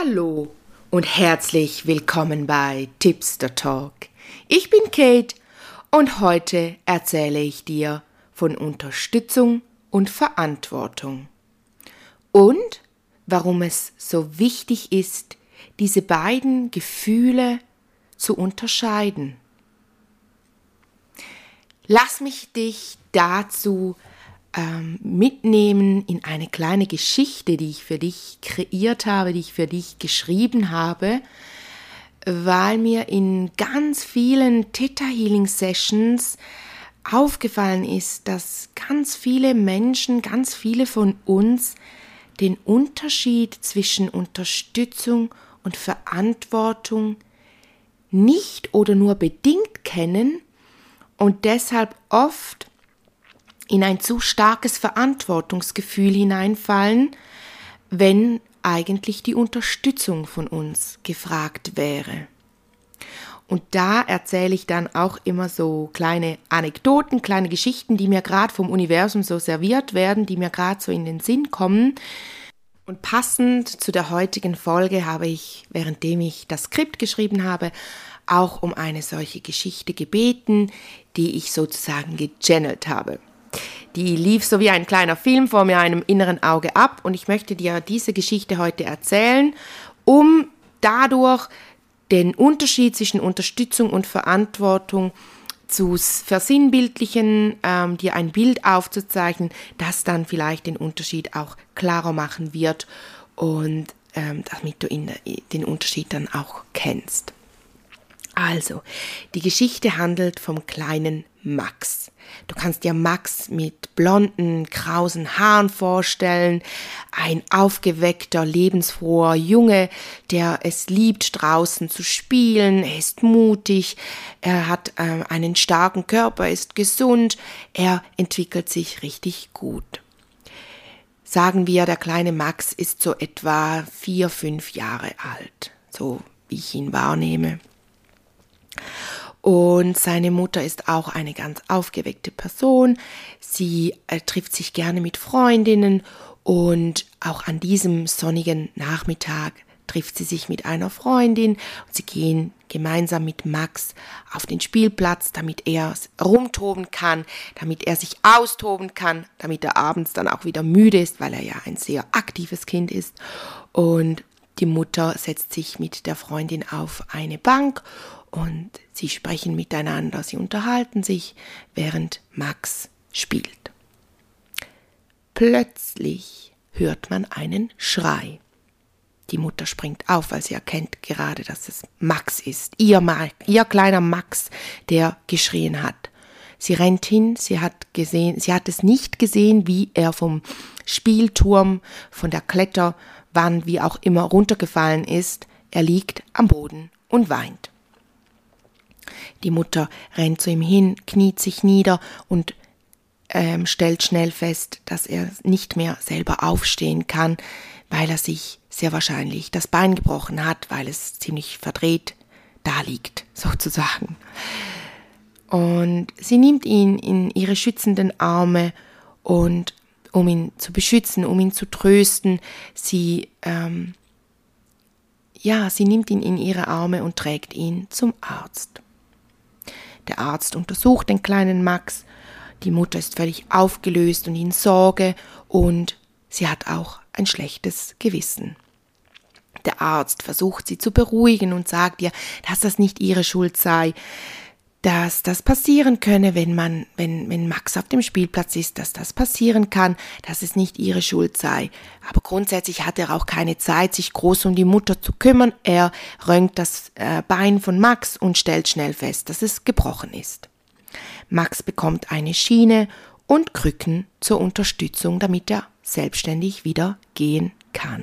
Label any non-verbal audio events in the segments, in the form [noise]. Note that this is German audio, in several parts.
Hallo und herzlich willkommen bei Tipster Talk. Ich bin Kate und heute erzähle ich dir von Unterstützung und Verantwortung und warum es so wichtig ist, diese beiden Gefühle zu unterscheiden. Lass mich dich dazu ähm, mitnehmen in eine kleine Geschichte, die ich für dich kreiert habe, die ich für dich geschrieben habe, weil mir in ganz vielen Theta Healing Sessions aufgefallen ist, dass ganz viele Menschen, ganz viele von uns den Unterschied zwischen Unterstützung und Verantwortung nicht oder nur bedingt kennen und deshalb oft in ein zu starkes Verantwortungsgefühl hineinfallen, wenn eigentlich die Unterstützung von uns gefragt wäre. Und da erzähle ich dann auch immer so kleine Anekdoten, kleine Geschichten, die mir gerade vom Universum so serviert werden, die mir gerade so in den Sinn kommen. Und passend zu der heutigen Folge habe ich, währenddem ich das Skript geschrieben habe, auch um eine solche Geschichte gebeten, die ich sozusagen gechannelt habe. Die lief so wie ein kleiner Film vor mir einem inneren Auge ab und ich möchte dir diese Geschichte heute erzählen, um dadurch den Unterschied zwischen Unterstützung und Verantwortung zu versinnbildlichen, ähm, dir ein Bild aufzuzeichnen, das dann vielleicht den Unterschied auch klarer machen wird und ähm, damit du in, den Unterschied dann auch kennst. Also, die Geschichte handelt vom kleinen Max. Du kannst dir Max mit blonden, krausen Haaren vorstellen, ein aufgeweckter, lebensfroher Junge, der es liebt, draußen zu spielen, er ist mutig, er hat äh, einen starken Körper, ist gesund, er entwickelt sich richtig gut. Sagen wir, der kleine Max ist so etwa vier, fünf Jahre alt, so wie ich ihn wahrnehme. Und seine Mutter ist auch eine ganz aufgeweckte Person. Sie äh, trifft sich gerne mit Freundinnen und auch an diesem sonnigen Nachmittag trifft sie sich mit einer Freundin und sie gehen gemeinsam mit Max auf den Spielplatz, damit er rumtoben kann, damit er sich austoben kann, damit er abends dann auch wieder müde ist, weil er ja ein sehr aktives Kind ist. Und die Mutter setzt sich mit der Freundin auf eine Bank und sie sprechen miteinander, sie unterhalten sich, während Max spielt. Plötzlich hört man einen Schrei. Die Mutter springt auf, weil sie erkennt gerade, dass es Max ist, ihr, ihr kleiner Max, der geschrien hat. Sie rennt hin, sie hat gesehen, sie hat es nicht gesehen, wie er vom Spielturm, von der Kletterwand, wie auch immer runtergefallen ist. Er liegt am Boden und weint. Die Mutter rennt zu ihm hin, kniet sich nieder und ähm, stellt schnell fest, dass er nicht mehr selber aufstehen kann, weil er sich sehr wahrscheinlich das Bein gebrochen hat, weil es ziemlich verdreht da liegt, [laughs] sozusagen. Und sie nimmt ihn in ihre schützenden Arme und um ihn zu beschützen, um ihn zu trösten, sie ähm, ja, sie nimmt ihn in ihre Arme und trägt ihn zum Arzt. Der Arzt untersucht den kleinen Max. Die Mutter ist völlig aufgelöst und in Sorge und sie hat auch ein schlechtes Gewissen. Der Arzt versucht sie zu beruhigen und sagt ihr, dass das nicht ihre Schuld sei, dass das passieren könne, wenn man, wenn, wenn Max auf dem Spielplatz ist, dass das passieren kann, dass es nicht ihre Schuld sei. Aber grundsätzlich hat er auch keine Zeit, sich groß um die Mutter zu kümmern. Er röntgt das äh, Bein von Max und stellt schnell fest, dass es gebrochen ist. Max bekommt eine Schiene und Krücken zur Unterstützung, damit er selbstständig wieder gehen kann.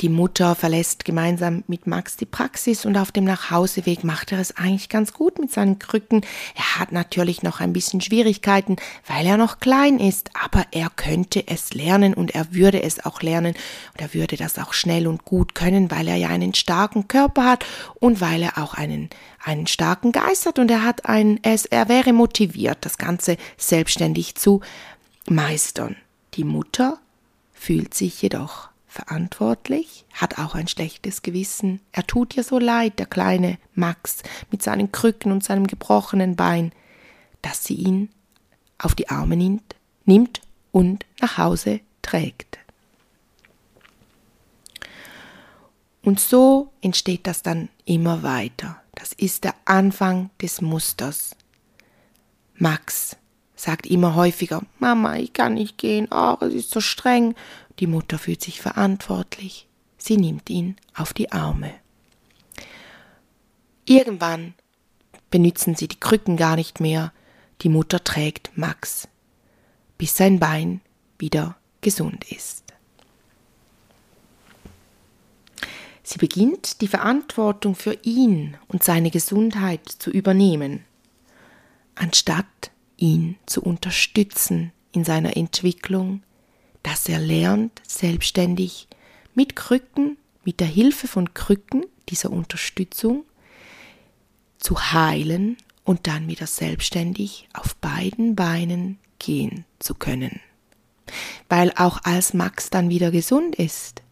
Die Mutter verlässt gemeinsam mit Max die Praxis und auf dem Nachhauseweg macht er es eigentlich ganz gut mit seinen Krücken. Er hat natürlich noch ein bisschen Schwierigkeiten, weil er noch klein ist, aber er könnte es lernen und er würde es auch lernen und er würde das auch schnell und gut können, weil er ja einen starken Körper hat und weil er auch einen, einen starken Geist hat und er hat ein, er, er wäre motiviert, das Ganze selbstständig zu meistern. Die Mutter fühlt sich jedoch verantwortlich, hat auch ein schlechtes Gewissen. Er tut ja so leid, der kleine Max, mit seinen Krücken und seinem gebrochenen Bein, dass sie ihn auf die Arme nimmt, nimmt und nach Hause trägt. Und so entsteht das dann immer weiter. Das ist der Anfang des Musters. Max sagt immer häufiger, Mama, ich kann nicht gehen, oh, es ist so streng. Die Mutter fühlt sich verantwortlich. Sie nimmt ihn auf die Arme. Irgendwann benützen sie die Krücken gar nicht mehr. Die Mutter trägt Max, bis sein Bein wieder gesund ist. Sie beginnt die Verantwortung für ihn und seine Gesundheit zu übernehmen, anstatt ihn zu unterstützen in seiner Entwicklung, dass er lernt, selbstständig mit Krücken, mit der Hilfe von Krücken, dieser Unterstützung, zu heilen und dann wieder selbstständig auf beiden Beinen gehen zu können. Weil auch als Max dann wieder gesund ist,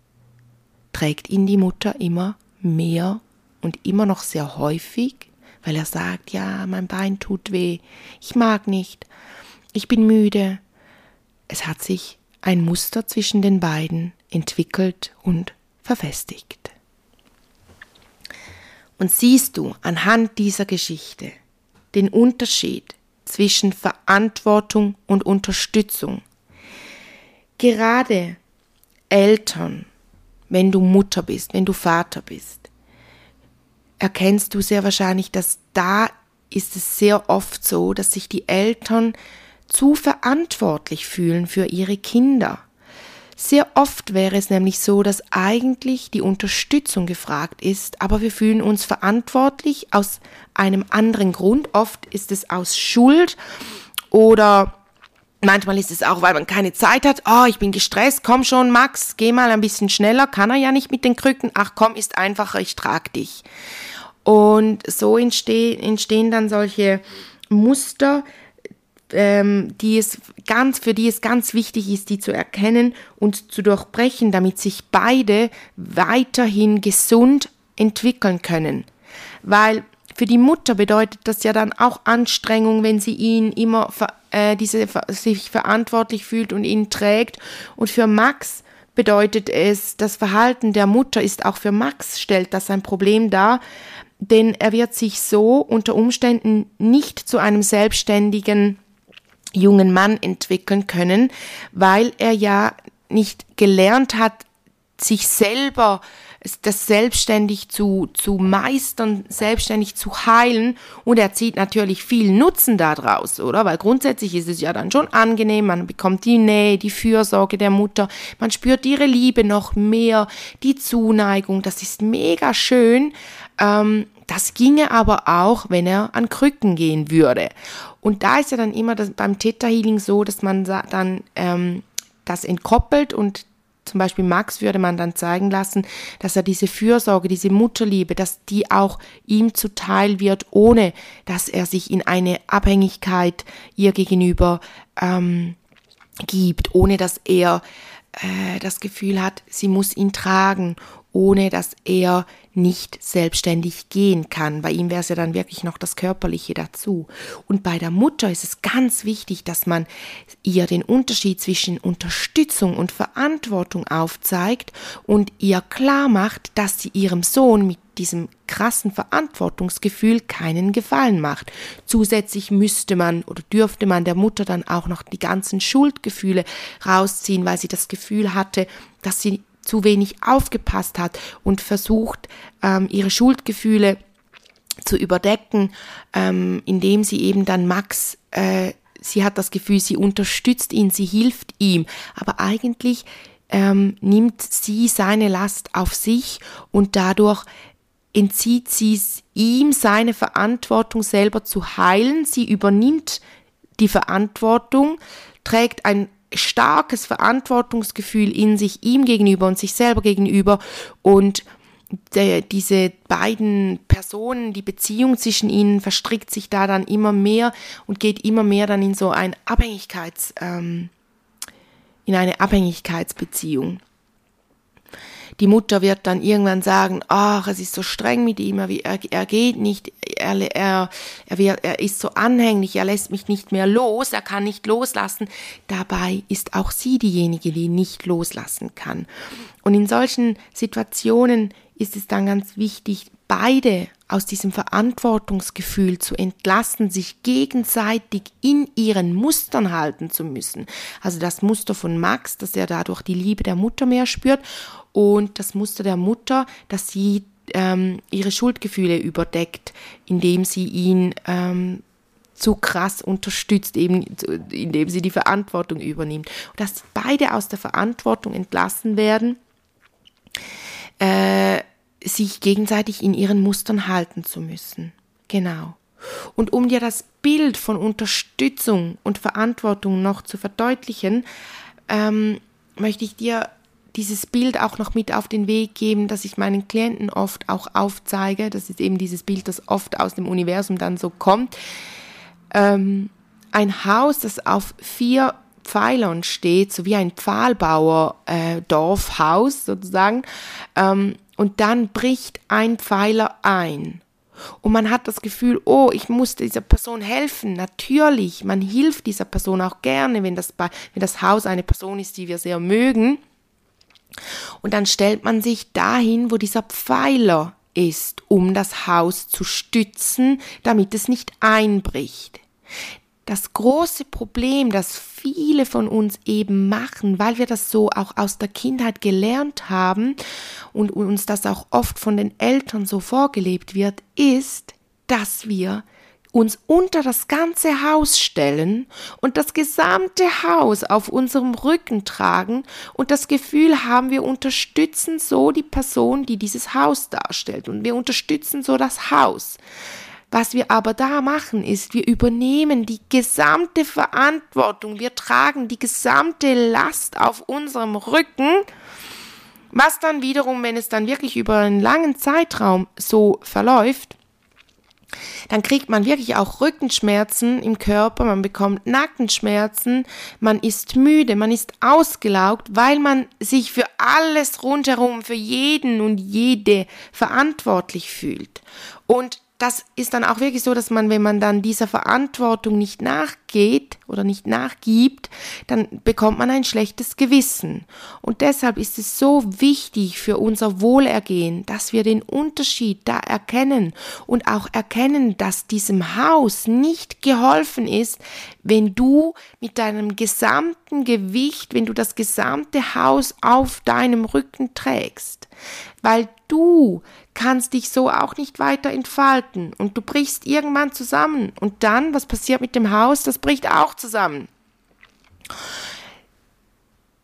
trägt ihn die Mutter immer mehr und immer noch sehr häufig, weil er sagt, ja, mein Bein tut weh, ich mag nicht, ich bin müde. Es hat sich ein Muster zwischen den beiden entwickelt und verfestigt. Und siehst du anhand dieser Geschichte den Unterschied zwischen Verantwortung und Unterstützung. Gerade Eltern wenn du Mutter bist, wenn du Vater bist, erkennst du sehr wahrscheinlich, dass da ist es sehr oft so, dass sich die Eltern zu verantwortlich fühlen für ihre Kinder. Sehr oft wäre es nämlich so, dass eigentlich die Unterstützung gefragt ist, aber wir fühlen uns verantwortlich aus einem anderen Grund. Oft ist es aus Schuld oder Manchmal ist es auch, weil man keine Zeit hat. Oh, ich bin gestresst. Komm schon, Max, geh mal ein bisschen schneller. Kann er ja nicht mit den Krücken. Ach komm, ist einfacher, ich trag dich. Und so entstehen, entstehen dann solche Muster, ähm, die es ganz, für die es ganz wichtig ist, die zu erkennen und zu durchbrechen, damit sich beide weiterhin gesund entwickeln können. Weil für die Mutter bedeutet das ja dann auch Anstrengung, wenn sie ihn immer äh, diese, sich verantwortlich fühlt und ihn trägt. Und für Max bedeutet es, das Verhalten der Mutter ist auch für Max, stellt das ein Problem dar, denn er wird sich so unter Umständen nicht zu einem selbstständigen jungen Mann entwickeln können, weil er ja nicht gelernt hat, sich selber das selbstständig zu, zu meistern, selbstständig zu heilen und er zieht natürlich viel Nutzen daraus, oder? Weil grundsätzlich ist es ja dann schon angenehm, man bekommt die Nähe, die Fürsorge der Mutter, man spürt ihre Liebe noch mehr, die Zuneigung, das ist mega schön. Ähm, das ginge aber auch, wenn er an Krücken gehen würde. Und da ist ja dann immer das, beim Theta Healing so, dass man dann ähm, das entkoppelt und zum Beispiel Max würde man dann zeigen lassen, dass er diese Fürsorge, diese Mutterliebe, dass die auch ihm zuteil wird, ohne dass er sich in eine Abhängigkeit ihr gegenüber ähm, gibt, ohne dass er äh, das Gefühl hat, sie muss ihn tragen, ohne dass er nicht selbstständig gehen kann. Bei ihm wäre es ja dann wirklich noch das Körperliche dazu. Und bei der Mutter ist es ganz wichtig, dass man ihr den Unterschied zwischen Unterstützung und Verantwortung aufzeigt und ihr klar macht, dass sie ihrem Sohn mit diesem krassen Verantwortungsgefühl keinen Gefallen macht. Zusätzlich müsste man oder dürfte man der Mutter dann auch noch die ganzen Schuldgefühle rausziehen, weil sie das Gefühl hatte, dass sie zu wenig aufgepasst hat und versucht, ähm, ihre Schuldgefühle zu überdecken, ähm, indem sie eben dann Max, äh, sie hat das Gefühl, sie unterstützt ihn, sie hilft ihm, aber eigentlich ähm, nimmt sie seine Last auf sich und dadurch entzieht sie ihm seine Verantwortung selber zu heilen. Sie übernimmt die Verantwortung, trägt ein starkes Verantwortungsgefühl in sich ihm gegenüber und sich selber gegenüber und der, diese beiden Personen, die Beziehung zwischen ihnen verstrickt sich da dann immer mehr und geht immer mehr dann in so ein Abhängigkeits, ähm, in eine Abhängigkeitsbeziehung. Die Mutter wird dann irgendwann sagen, ach, es ist so streng mit ihm, er, er geht nicht, er, er, er, wird, er ist so anhänglich, er lässt mich nicht mehr los, er kann nicht loslassen. Dabei ist auch sie diejenige, die nicht loslassen kann. Und in solchen Situationen ist es dann ganz wichtig, beide aus diesem Verantwortungsgefühl zu entlassen, sich gegenseitig in ihren Mustern halten zu müssen. Also das Muster von Max, dass er dadurch die Liebe der Mutter mehr spürt und das Muster der Mutter, dass sie ähm, ihre Schuldgefühle überdeckt, indem sie ihn ähm, zu krass unterstützt, eben indem sie die Verantwortung übernimmt. Und dass beide aus der Verantwortung entlassen werden, äh, sich gegenseitig in ihren Mustern halten zu müssen. Genau. Und um dir das Bild von Unterstützung und Verantwortung noch zu verdeutlichen, ähm, möchte ich dir dieses Bild auch noch mit auf den Weg geben, dass ich meinen Klienten oft auch aufzeige. Das ist eben dieses Bild, das oft aus dem Universum dann so kommt. Ähm, ein Haus, das auf vier Pfeilern steht, so wie ein Pfahlbauer äh, Dorfhaus sozusagen. Ähm, und dann bricht ein Pfeiler ein. Und man hat das Gefühl, oh, ich muss dieser Person helfen. Natürlich, man hilft dieser Person auch gerne, wenn das, wenn das Haus eine Person ist, die wir sehr mögen. Und dann stellt man sich dahin, wo dieser Pfeiler ist, um das Haus zu stützen, damit es nicht einbricht. Das große Problem, das viele von uns eben machen, weil wir das so auch aus der Kindheit gelernt haben und uns das auch oft von den Eltern so vorgelebt wird, ist, dass wir uns unter das ganze Haus stellen und das gesamte Haus auf unserem Rücken tragen und das Gefühl haben, wir unterstützen so die Person, die dieses Haus darstellt und wir unterstützen so das Haus. Was wir aber da machen, ist, wir übernehmen die gesamte Verantwortung, wir tragen die gesamte Last auf unserem Rücken, was dann wiederum, wenn es dann wirklich über einen langen Zeitraum so verläuft, dann kriegt man wirklich auch Rückenschmerzen im Körper, man bekommt Nackenschmerzen, man ist müde, man ist ausgelaugt, weil man sich für alles rundherum, für jeden und jede verantwortlich fühlt. Und das ist dann auch wirklich so, dass man, wenn man dann dieser Verantwortung nicht nachgeht oder nicht nachgibt, dann bekommt man ein schlechtes Gewissen. Und deshalb ist es so wichtig für unser Wohlergehen, dass wir den Unterschied da erkennen und auch erkennen, dass diesem Haus nicht geholfen ist, wenn du mit deinem gesamten Gewicht, wenn du das gesamte Haus auf deinem Rücken trägst. Weil du kannst dich so auch nicht weiter entfalten und du brichst irgendwann zusammen. Und dann, was passiert mit dem Haus? Das bricht auch zusammen.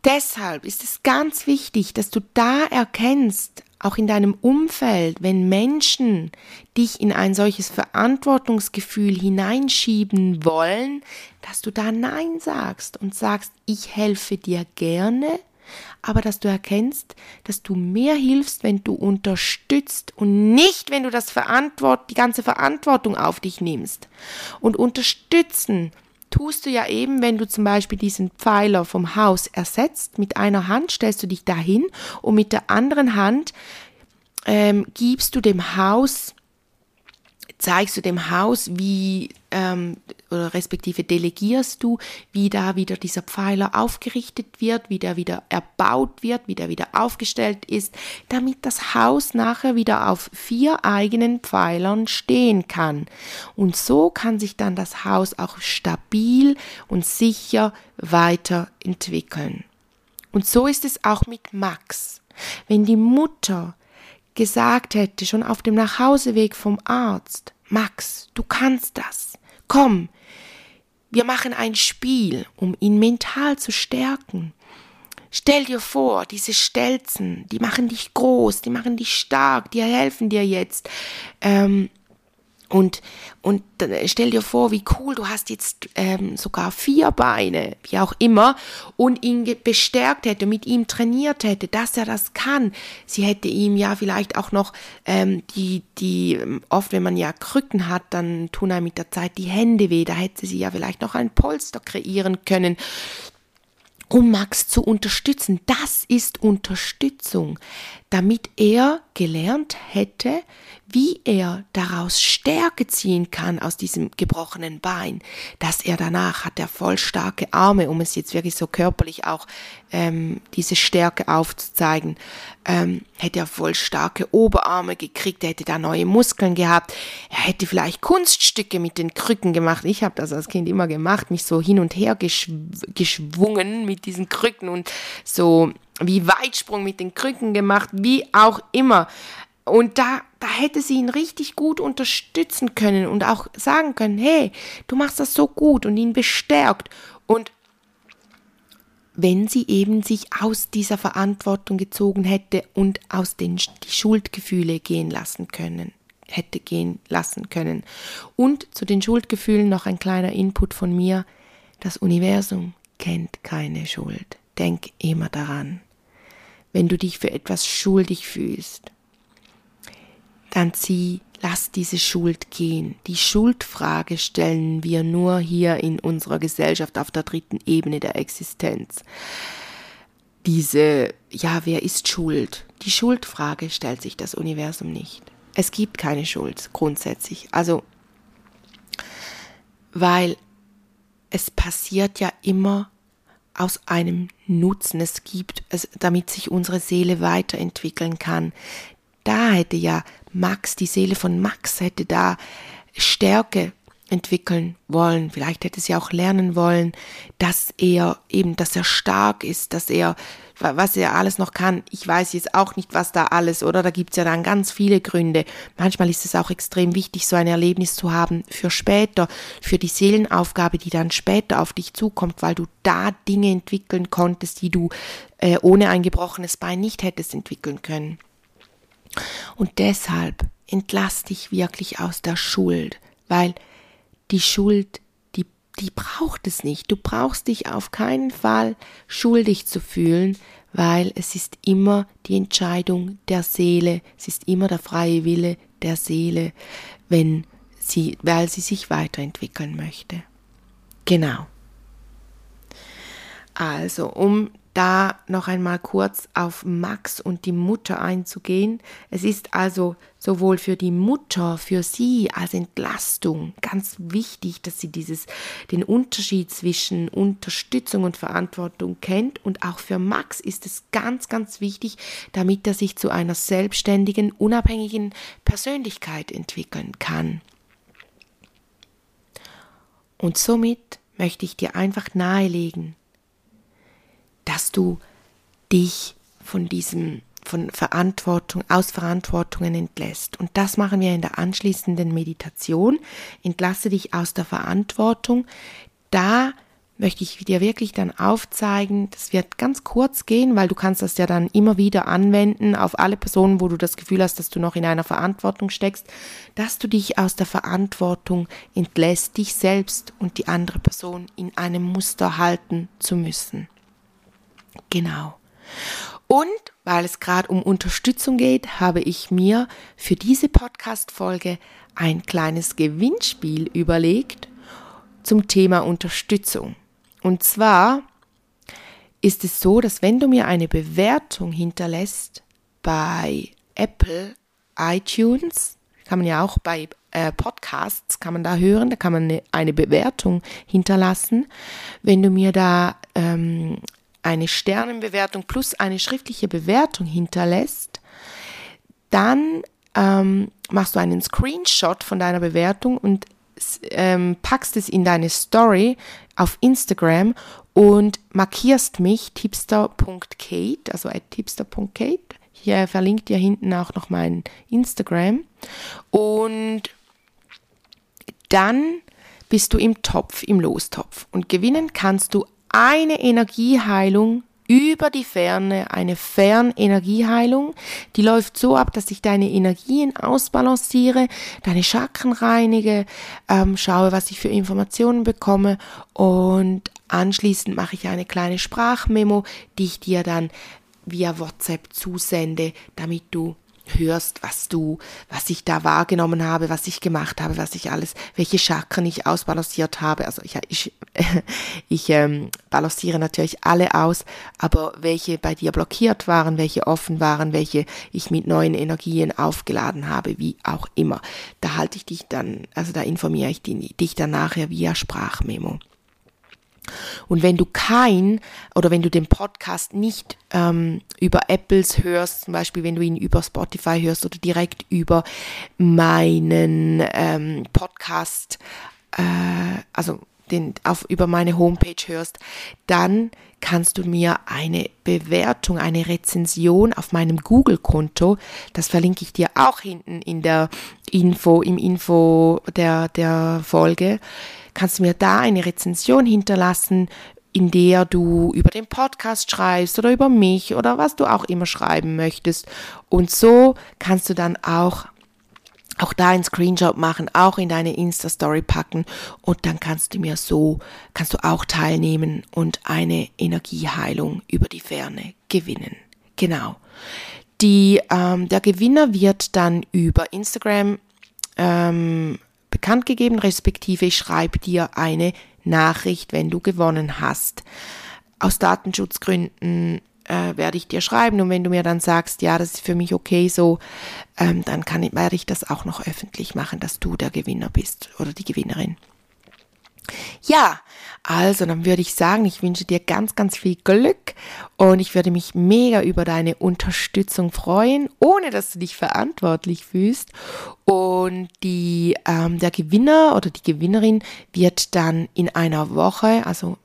Deshalb ist es ganz wichtig, dass du da erkennst, auch in deinem Umfeld, wenn Menschen dich in ein solches Verantwortungsgefühl hineinschieben wollen, dass du da Nein sagst und sagst, ich helfe dir gerne, aber dass du erkennst, dass du mehr hilfst, wenn du unterstützt und nicht, wenn du das Verantwort, die ganze Verantwortung auf dich nimmst. Und unterstützen tust du ja eben, wenn du zum Beispiel diesen Pfeiler vom Haus ersetzt. Mit einer Hand stellst du dich dahin und mit der anderen Hand ähm, gibst du dem Haus zeigst du dem Haus, wie ähm, oder respektive delegierst du, wie da wieder dieser Pfeiler aufgerichtet wird, wie der wieder erbaut wird, wie der wieder aufgestellt ist, damit das Haus nachher wieder auf vier eigenen Pfeilern stehen kann. Und so kann sich dann das Haus auch stabil und sicher weiterentwickeln. Und so ist es auch mit Max. Wenn die Mutter gesagt hätte, schon auf dem Nachhauseweg vom Arzt, Max, du kannst das. Komm, wir machen ein Spiel, um ihn mental zu stärken. Stell dir vor, diese Stelzen, die machen dich groß, die machen dich stark, die helfen dir jetzt. Ähm, und, und stell dir vor, wie cool, du hast jetzt ähm, sogar vier Beine, wie auch immer, und ihn bestärkt hätte, mit ihm trainiert hätte, dass er das kann. Sie hätte ihm ja vielleicht auch noch ähm, die, die, oft wenn man ja Krücken hat, dann tun einem mit der Zeit die Hände weh, da hätte sie ja vielleicht noch ein Polster kreieren können um Max zu unterstützen. Das ist Unterstützung, damit er gelernt hätte, wie er daraus Stärke ziehen kann aus diesem gebrochenen Bein, dass er danach hat er voll starke Arme, um es jetzt wirklich so körperlich auch ähm, diese Stärke aufzuzeigen, ähm, hätte er voll starke Oberarme gekriegt, er hätte da neue Muskeln gehabt, er hätte vielleicht Kunststücke mit den Krücken gemacht. Ich habe das als Kind immer gemacht, mich so hin und her geschw geschwungen mit diesen Krücken und so wie Weitsprung mit den Krücken gemacht, wie auch immer. Und da, da hätte sie ihn richtig gut unterstützen können und auch sagen können, hey, du machst das so gut und ihn bestärkt. Und wenn sie eben sich aus dieser Verantwortung gezogen hätte und aus den die Schuldgefühle gehen lassen können, hätte gehen lassen können. Und zu den Schuldgefühlen noch ein kleiner Input von mir. Das Universum kennt keine Schuld. Denk immer daran. Wenn du dich für etwas schuldig fühlst, dann zieh, lass diese Schuld gehen. Die Schuldfrage stellen wir nur hier in unserer Gesellschaft auf der dritten Ebene der Existenz. Diese, ja, wer ist schuld? Die Schuldfrage stellt sich das Universum nicht. Es gibt keine Schuld grundsätzlich. Also, weil es passiert ja immer aus einem Nutzen. Es gibt es, damit sich unsere Seele weiterentwickeln kann da hätte ja Max, die Seele von Max hätte da Stärke entwickeln wollen. Vielleicht hätte sie auch lernen wollen, dass er eben, dass er stark ist, dass er, was er alles noch kann. Ich weiß jetzt auch nicht, was da alles, oder? Da gibt's ja dann ganz viele Gründe. Manchmal ist es auch extrem wichtig, so ein Erlebnis zu haben für später, für die Seelenaufgabe, die dann später auf dich zukommt, weil du da Dinge entwickeln konntest, die du äh, ohne ein gebrochenes Bein nicht hättest entwickeln können. Und deshalb entlass dich wirklich aus der Schuld, weil die Schuld, die, die braucht es nicht. Du brauchst dich auf keinen Fall schuldig zu fühlen, weil es ist immer die Entscheidung der Seele, es ist immer der freie Wille der Seele, wenn sie, weil sie sich weiterentwickeln möchte. Genau. Also, um da noch einmal kurz auf Max und die Mutter einzugehen. Es ist also sowohl für die Mutter, für sie als Entlastung ganz wichtig, dass sie dieses, den Unterschied zwischen Unterstützung und Verantwortung kennt. Und auch für Max ist es ganz, ganz wichtig, damit er sich zu einer selbstständigen, unabhängigen Persönlichkeit entwickeln kann. Und somit möchte ich dir einfach nahelegen, dass du dich von diesem von Verantwortung, aus Verantwortungen entlässt. Und das machen wir in der anschließenden Meditation. Entlasse dich aus der Verantwortung. Da möchte ich dir wirklich dann aufzeigen, das wird ganz kurz gehen, weil du kannst das ja dann immer wieder anwenden auf alle Personen, wo du das Gefühl hast, dass du noch in einer Verantwortung steckst, dass du dich aus der Verantwortung entlässt, dich selbst und die andere Person in einem Muster halten zu müssen. Genau. Und weil es gerade um Unterstützung geht, habe ich mir für diese Podcast-Folge ein kleines Gewinnspiel überlegt zum Thema Unterstützung. Und zwar ist es so, dass wenn du mir eine Bewertung hinterlässt bei Apple iTunes, kann man ja auch bei äh, Podcasts, kann man da hören, da kann man eine, eine Bewertung hinterlassen. Wenn du mir da ähm, eine Sternenbewertung plus eine schriftliche Bewertung hinterlässt, dann ähm, machst du einen Screenshot von deiner Bewertung und ähm, packst es in deine Story auf Instagram und markierst mich tipster.kate, also at tipster.kate. Hier verlinkt ihr hinten auch noch mein Instagram. Und dann bist du im Topf, im Lostopf. Und gewinnen kannst du eine Energieheilung über die Ferne, eine Fernenergieheilung. Die läuft so ab, dass ich deine Energien ausbalanciere, deine Chakren reinige, ähm, schaue, was ich für Informationen bekomme und anschließend mache ich eine kleine Sprachmemo, die ich dir dann via WhatsApp zusende, damit du hörst, was du, was ich da wahrgenommen habe, was ich gemacht habe, was ich alles, welche Chakren ich ausbalanciert habe. Also ich, ich, [laughs] ich ähm, balanciere natürlich alle aus, aber welche bei dir blockiert waren, welche offen waren, welche ich mit neuen Energien aufgeladen habe, wie auch immer. Da halte ich dich dann, also da informiere ich dich dann nachher via Sprachmemo. Und wenn du kein oder wenn du den Podcast nicht ähm, über Apples hörst, zum Beispiel wenn du ihn über Spotify hörst oder direkt über meinen ähm, Podcast, äh, also den, auf, über meine Homepage hörst, dann kannst du mir eine Bewertung, eine Rezension auf meinem Google-Konto, das verlinke ich dir auch hinten in der Info, im Info der, der Folge, kannst du mir da eine Rezension hinterlassen, in der du über den Podcast schreibst oder über mich oder was du auch immer schreiben möchtest. Und so kannst du dann auch auch da einen Screenshot machen, auch in deine Insta-Story packen und dann kannst du mir so, kannst du auch teilnehmen und eine Energieheilung über die Ferne gewinnen. Genau. Die, ähm, der Gewinner wird dann über Instagram ähm, bekannt gegeben, respektive ich schreibe dir eine Nachricht, wenn du gewonnen hast. Aus Datenschutzgründen äh, werde ich dir schreiben und wenn du mir dann sagst, ja, das ist für mich okay so, ähm, dann kann ich, werde ich das auch noch öffentlich machen, dass du der Gewinner bist oder die Gewinnerin. Ja, also dann würde ich sagen, ich wünsche dir ganz, ganz viel Glück und ich würde mich mega über deine Unterstützung freuen, ohne dass du dich verantwortlich fühlst. Und die, ähm, der Gewinner oder die Gewinnerin wird dann in einer Woche, also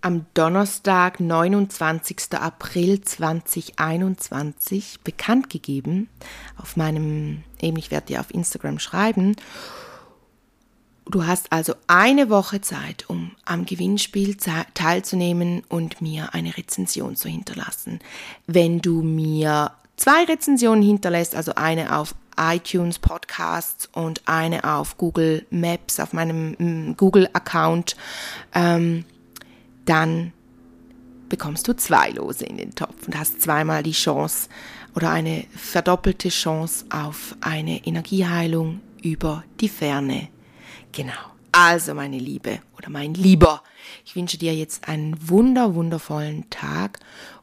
am Donnerstag, 29. April 2021 bekannt gegeben. Auf meinem, eben ich werde dir auf Instagram schreiben. Du hast also eine Woche Zeit, um am Gewinnspiel teilzunehmen und mir eine Rezension zu hinterlassen. Wenn du mir zwei Rezensionen hinterlässt, also eine auf iTunes Podcasts und eine auf Google Maps, auf meinem mm, Google-Account, ähm, dann bekommst du zwei Lose in den Topf und hast zweimal die Chance oder eine verdoppelte Chance auf eine Energieheilung über die Ferne. Genau. Also, meine Liebe oder mein Lieber, ich wünsche dir jetzt einen wunder, wundervollen Tag.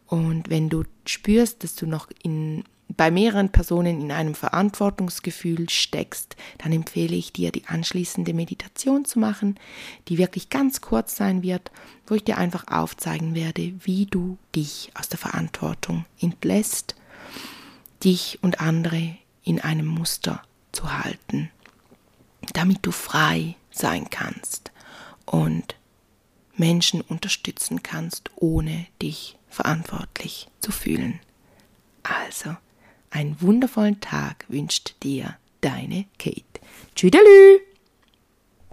Und wenn du spürst, dass du noch in, bei mehreren Personen in einem Verantwortungsgefühl steckst, dann empfehle ich dir, die anschließende Meditation zu machen, die wirklich ganz kurz sein wird, wo ich dir einfach aufzeigen werde, wie du dich aus der Verantwortung entlässt, dich und andere in einem Muster zu halten damit du frei sein kannst und Menschen unterstützen kannst, ohne dich verantwortlich zu fühlen. Also, einen wundervollen Tag wünscht dir deine Kate. Tschüdelü!